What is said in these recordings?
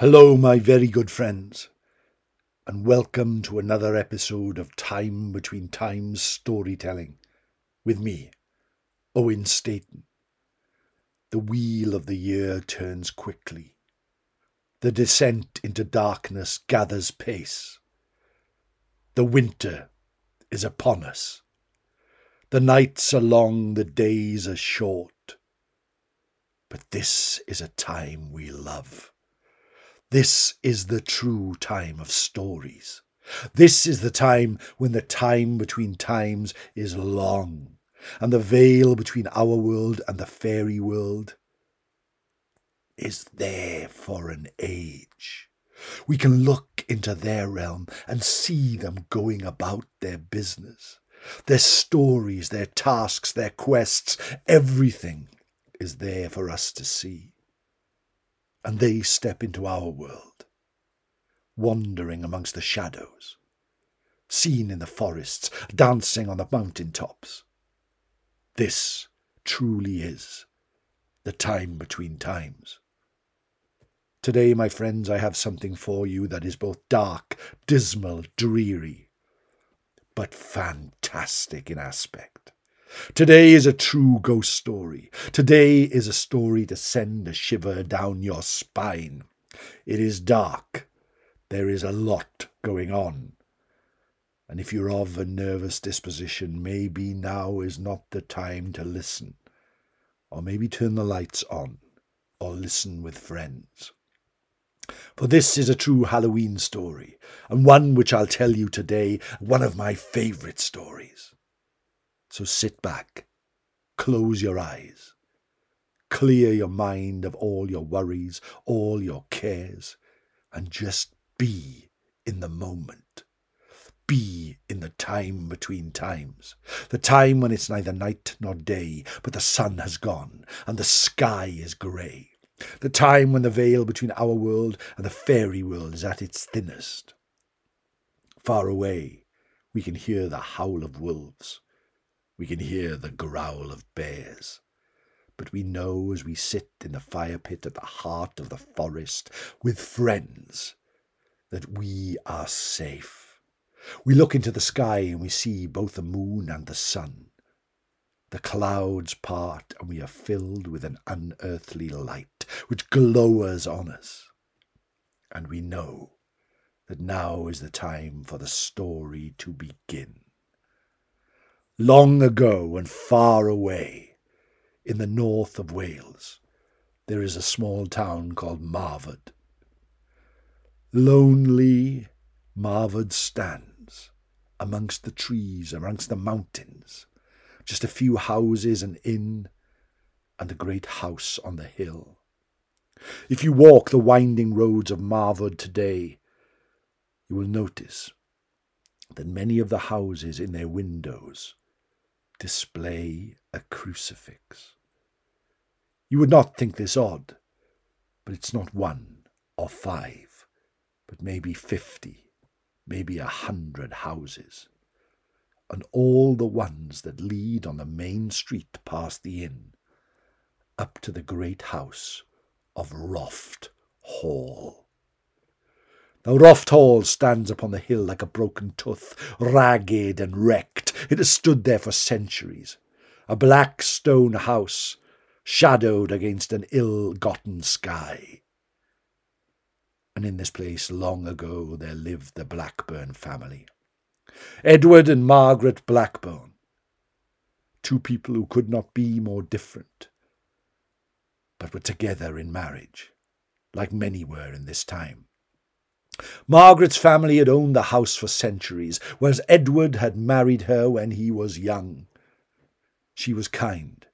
Hello, my very good friends, and welcome to another episode of Time Between Times Storytelling with me, Owen Staten. The wheel of the year turns quickly. The descent into darkness gathers pace. The winter is upon us. The nights are long, the days are short. But this is a time we love. This is the true time of stories. This is the time when the time between times is long, and the veil between our world and the fairy world is there for an age. We can look into their realm and see them going about their business. Their stories, their tasks, their quests, everything is there for us to see and they step into our world, wandering amongst the shadows, seen in the forests, dancing on the mountain tops. This truly is the time between times. Today, my friends, I have something for you that is both dark, dismal, dreary, but fantastic in aspect. Today is a true ghost story. Today is a story to send a shiver down your spine. It is dark. There is a lot going on. And if you're of a nervous disposition, maybe now is not the time to listen. Or maybe turn the lights on, or listen with friends. For this is a true Halloween story, and one which I'll tell you today, one of my favourite stories. So sit back, close your eyes, clear your mind of all your worries, all your cares, and just be in the moment. Be in the time between times, the time when it's neither night nor day, but the sun has gone and the sky is grey, the time when the veil between our world and the fairy world is at its thinnest. Far away, we can hear the howl of wolves we can hear the growl of bears. But we know as we sit in the fire pit at the heart of the forest with friends that we are safe. We look into the sky and we see both the moon and the sun. The clouds part and we are filled with an unearthly light which glowers on us. And we know that now is the time for the story to begin long ago and far away, in the north of Wales, there is a small town called Marford. Lonely Marford stands amongst the trees, amongst the mountains, just a few houses, an inn, and a great house on the hill. If you walk the winding roads of Marford today, you will notice that many of the houses in their windows display a crucifix. You would not think this odd, but it's not one or five, but maybe fifty, maybe a hundred houses, and all the ones that lead on the main street past the inn, up to the great house of Roft Hall. Now Roft Hall stands upon the hill like a broken tooth, ragged and wrecked. It has stood there for centuries. A black stone house, shadowed against an ill-gotten sky. And in this place, long ago, there lived the Blackburn family. Edward and Margaret Blackburn. Two people who could not be more different, but were together in marriage, like many were in this time. Margaret's family had owned the house for centuries, whereas Edward had married her when he was young. She was kind.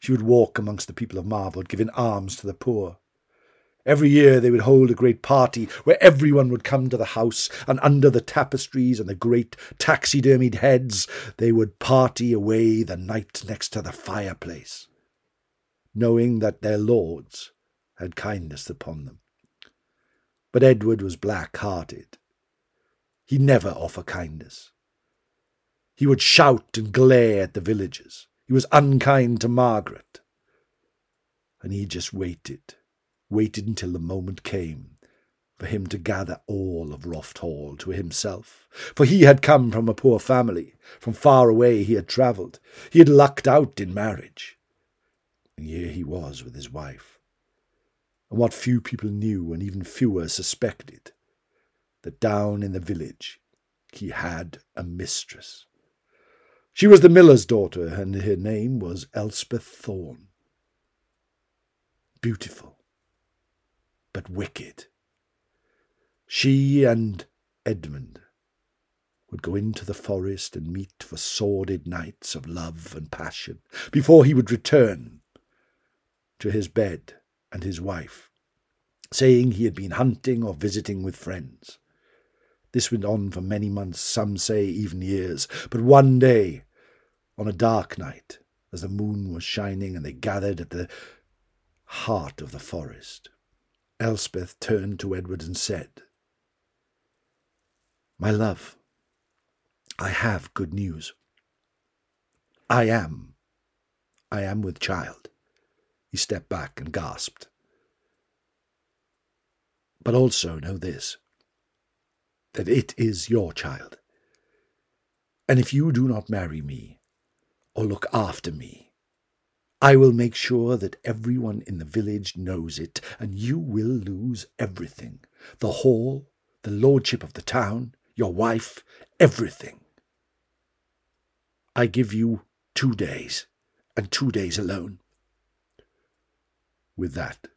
She would walk amongst the people of Marford, giving alms to the poor. Every year they would hold a great party where everyone would come to the house, and under the tapestries and the great taxidermied heads they would party away the night next to the fireplace, knowing that their lords had kindness upon them. But Edward was black hearted. He never offer kindness. He would shout and glare at the villagers. He was unkind to Margaret. And he just waited, waited until the moment came for him to gather all of Roft Hall to himself, for he had come from a poor family, from far away he had travelled, he had lucked out in marriage. And here he was with his wife. And what few people knew, and even fewer suspected, that down in the village he had a mistress. She was the miller's daughter, and her name was Elspeth Thorne. Beautiful, but wicked. She and Edmund would go into the forest and meet for sordid nights of love and passion before he would return to his bed and his wife, saying he had been hunting or visiting with friends. This went on for many months, some say even years. But one day, on a dark night, as the moon was shining and they gathered at the heart of the forest, Elspeth turned to Edward and said, My love, I have good news. I am. I am with child. He stepped back and gasped. But also know this that it is your child. And if you do not marry me or look after me, I will make sure that everyone in the village knows it, and you will lose everything the hall, the lordship of the town, your wife, everything. I give you two days, and two days alone. With that,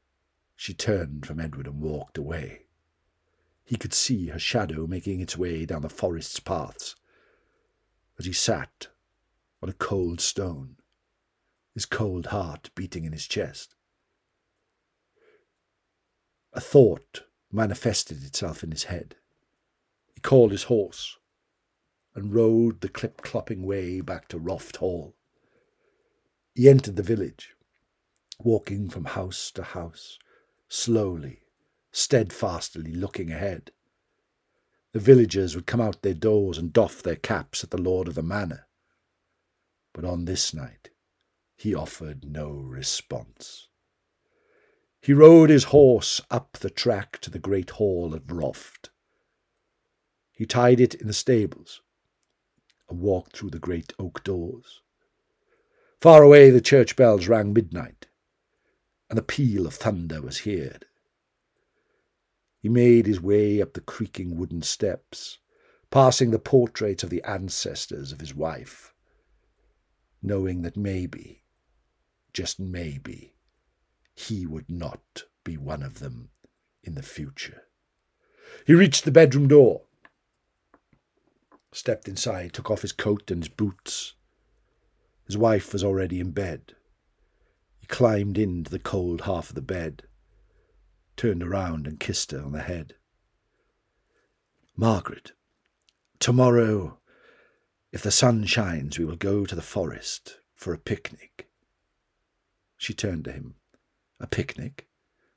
she turned from Edward and walked away. He could see her shadow making its way down the forest's paths as he sat on a cold stone, his cold heart beating in his chest. A thought manifested itself in his head. He called his horse and rode the clip clopping way back to Roft Hall. He entered the village, walking from house to house, slowly steadfastly looking ahead. The villagers would come out their doors and doff their caps at the lord of the manor. But on this night he offered no response. He rode his horse up the track to the great hall at Roft. He tied it in the stables and walked through the great oak doors. Far away the church bells rang midnight, and the peal of thunder was heard. He made his way up the creaking wooden steps, passing the portraits of the ancestors of his wife, knowing that maybe, just maybe, he would not be one of them in the future. He reached the bedroom door, stepped inside, took off his coat and his boots. His wife was already in bed. He climbed into the cold half of the bed turned around and kissed her on the head. Margaret, tomorrow, if the sun shines, we will go to the forest for a picnic. She turned to him. A picnic?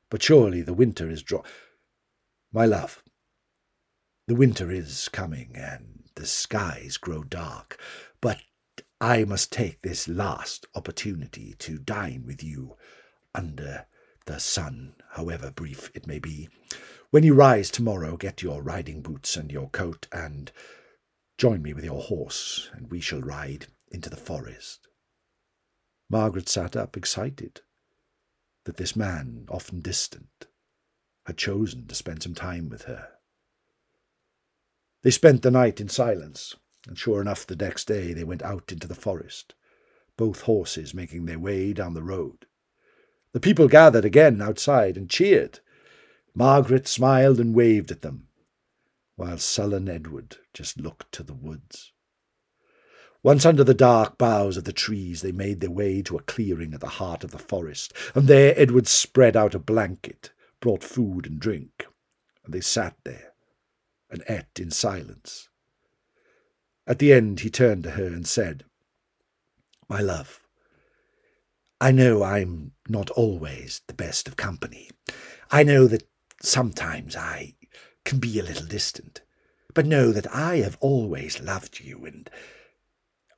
But surely the winter is draw. My love, the winter is coming and the skies grow dark, but I must take this last opportunity to dine with you under the sun, however brief it may be. When you rise tomorrow, get your riding boots and your coat, and join me with your horse, and we shall ride into the forest. Margaret sat up, excited that this man, often distant, had chosen to spend some time with her. They spent the night in silence, and sure enough, the next day they went out into the forest, both horses making their way down the road. The people gathered again outside and cheered. Margaret smiled and waved at them, while sullen Edward just looked to the woods. Once under the dark boughs of the trees, they made their way to a clearing at the heart of the forest, and there Edward spread out a blanket, brought food and drink, and they sat there and ate in silence. At the end, he turned to her and said, My love, I know I'm not always the best of company. I know that sometimes I can be a little distant. But know that I have always loved you, and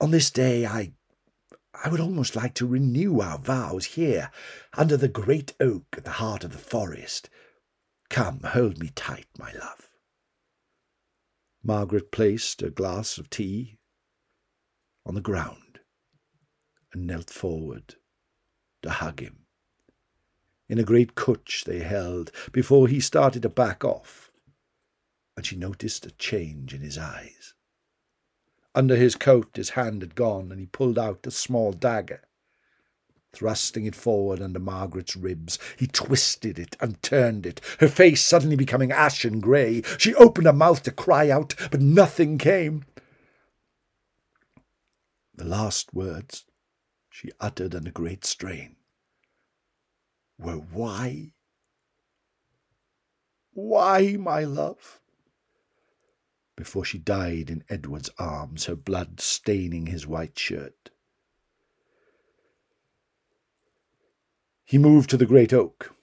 on this day I I would almost like to renew our vows here under the great oak at the heart of the forest. Come, hold me tight, my love. Margaret placed a glass of tea on the ground and knelt forward to hug him. In a great cutch they held before he started to back off, and she noticed a change in his eyes. Under his coat his hand had gone, and he pulled out a small dagger. Thrusting it forward under Margaret's ribs, he twisted it and turned it, her face suddenly becoming ashen grey. She opened her mouth to cry out, but nothing came. The last words she uttered under great strain were why? Why, my love? Before she died in Edward's arms, her blood staining his white shirt. He moved to the great oak,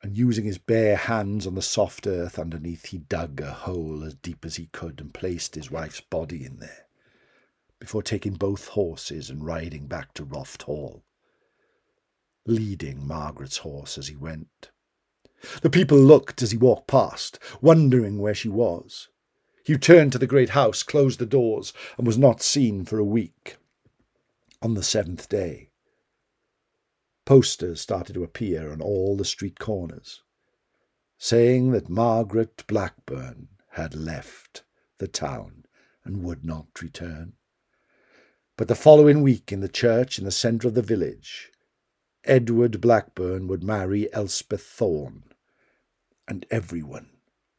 and using his bare hands on the soft earth underneath, he dug a hole as deep as he could and placed his wife's body in there, before taking both horses and riding back to Roft Hall, leading Margaret's horse as he went. The people looked as he walked past, wondering where she was. He returned to the great house, closed the doors, and was not seen for a week. On the seventh day, Posters started to appear on all the street corners, saying that Margaret Blackburn had left the town and would not return. But the following week, in the church in the centre of the village, Edward Blackburn would marry Elspeth Thorne, and everyone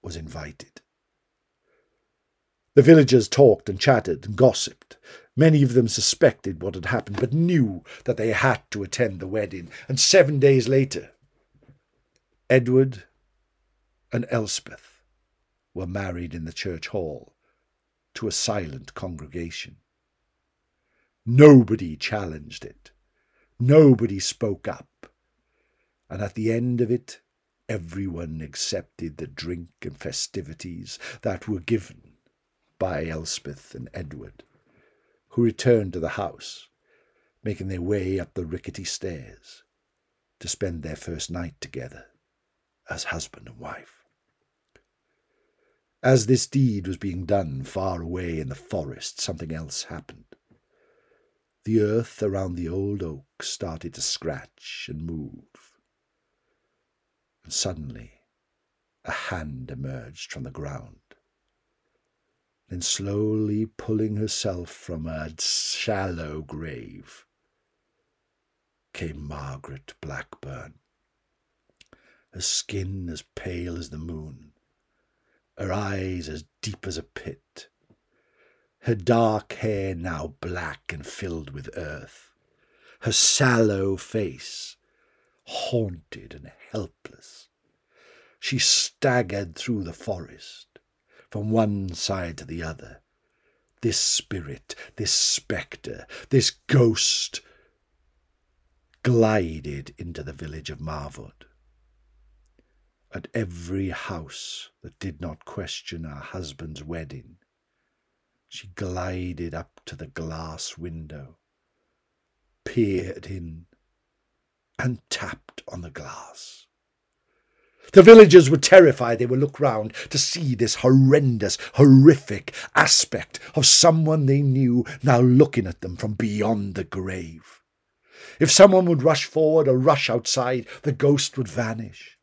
was invited. The villagers talked and chatted and gossiped, Many of them suspected what had happened, but knew that they had to attend the wedding. And seven days later, Edward and Elspeth were married in the church hall to a silent congregation. Nobody challenged it. Nobody spoke up. And at the end of it, everyone accepted the drink and festivities that were given by Elspeth and Edward who returned to the house, making their way up the rickety stairs to spend their first night together as husband and wife. As this deed was being done far away in the forest, something else happened. The earth around the old oak started to scratch and move. And suddenly, a hand emerged from the ground then slowly pulling herself from a shallow grave, came Margaret Blackburn, her skin as pale as the moon, her eyes as deep as a pit, her dark hair now black and filled with earth, her sallow face haunted and helpless. She staggered through the forest, from one side to the other. This spirit, this spectre, this ghost glided into the village of Marwood. At every house that did not question her husband's wedding, she glided up to the glass window, peered in, and tapped on the glass. The villagers were terrified. They would look round to see this horrendous, horrific aspect of someone they knew now looking at them from beyond the grave. If someone would rush forward or rush outside, the ghost would vanish.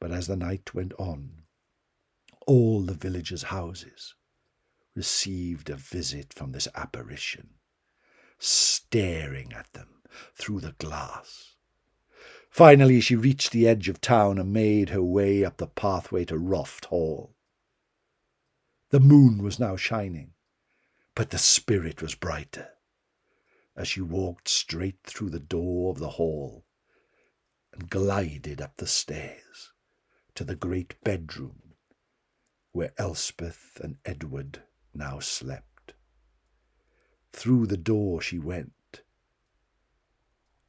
But as the night went on, all the villagers' houses received a visit from this apparition, staring at them through the glass. Finally, she reached the edge of town and made her way up the pathway to Roft Hall. The moon was now shining, but the spirit was brighter. As she walked straight through the door of the hall and glided up the stairs to the great bedroom where Elspeth and Edward now slept. Through the door she went,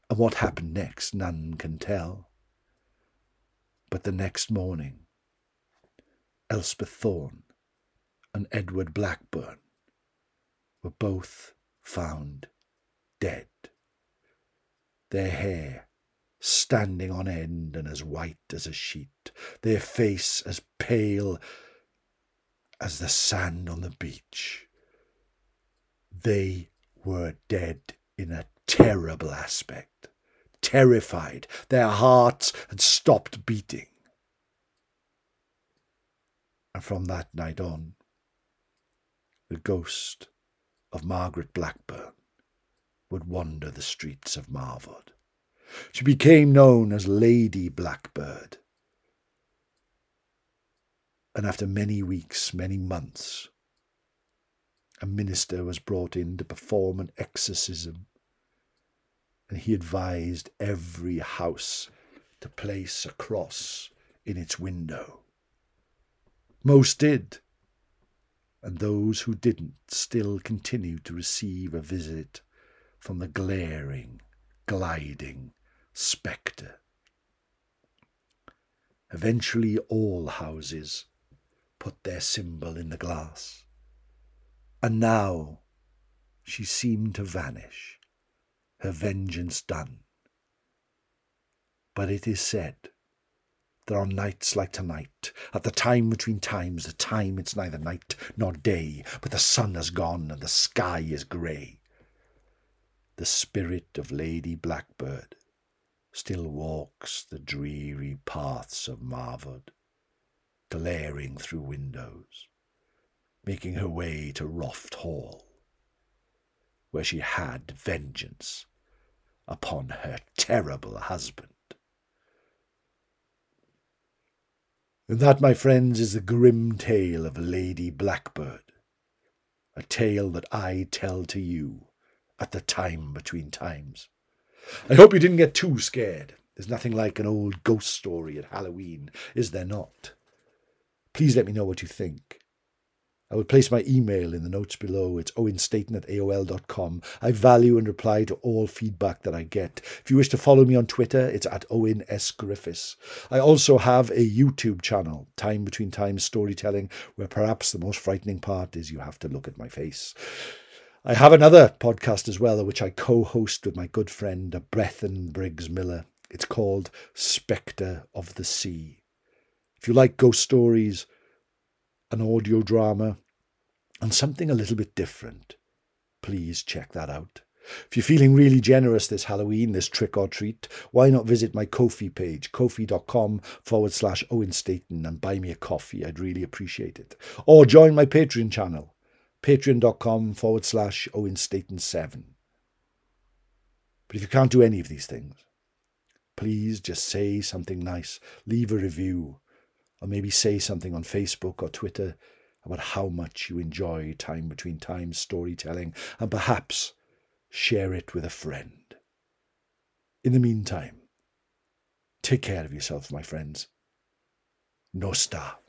and what happened next, none can tell. But the next morning, Elspeth Thorne and Edward Blackburn were both found dead, their hair standing on end and as white as a sheet, their face as pale as the sand on the beach. They were dead in a terrible aspect, terrified. Their hearts had stopped beating. And from that night on, the ghost of Margaret Blackburn would wander the streets of Marwood. She became known as Lady Blackbird. And after many weeks, many months, a minister was brought in to perform an exorcism, and he advised every house to place a cross in its window. Most did, and those who didn't still continued to receive a visit from the glaring, gliding spectre. Eventually, all houses put their symbol in the glass, and now she seemed to vanish, her vengeance done. But it is said there are nights like tonight, at the time between times, the time it's neither night nor day, but the sun has gone and the sky is grey. The spirit of Lady Blackbird still walks the dreary paths of Marwood, glaring through windows, making her way to Roft Hall, where she had vengeance upon her terrible husband. And that, my friends, is the grim tale of Lady Blackbird, a tale that I tell to you at the time between times. I hope you didn't get too scared. There's nothing like an old ghost story at Halloween, is there not? Please let me know what you think. I will place my email in the notes below. It's owenstaten at AOL.com. I value and reply to all feedback that I get. If you wish to follow me on Twitter, it's at Owen S. Griffiths. I also have a YouTube channel, Time Between Times Storytelling, where perhaps the most frightening part is you have to look at my face. I have another podcast as well, which I co host with my good friend uh, Brethen Briggs Miller. It's called Spectre of the Sea. If you like ghost stories, an audio drama, and something a little bit different, please check that out. If you're feeling really generous this Halloween, this trick or treat, why not visit my Ko-fi page, ko-fi.com forward slash Owen Staten, and buy me a coffee. I'd really appreciate it. Or join my Patreon channel, patreon.com forward slash Owen Staten 7. But if you can't do any of these things, please just say something nice, leave a review, or maybe say something on Facebook or Twitter about how much you enjoy time between times storytelling and perhaps share it with a friend. In the meantime, take care of yourself, my friends. No star.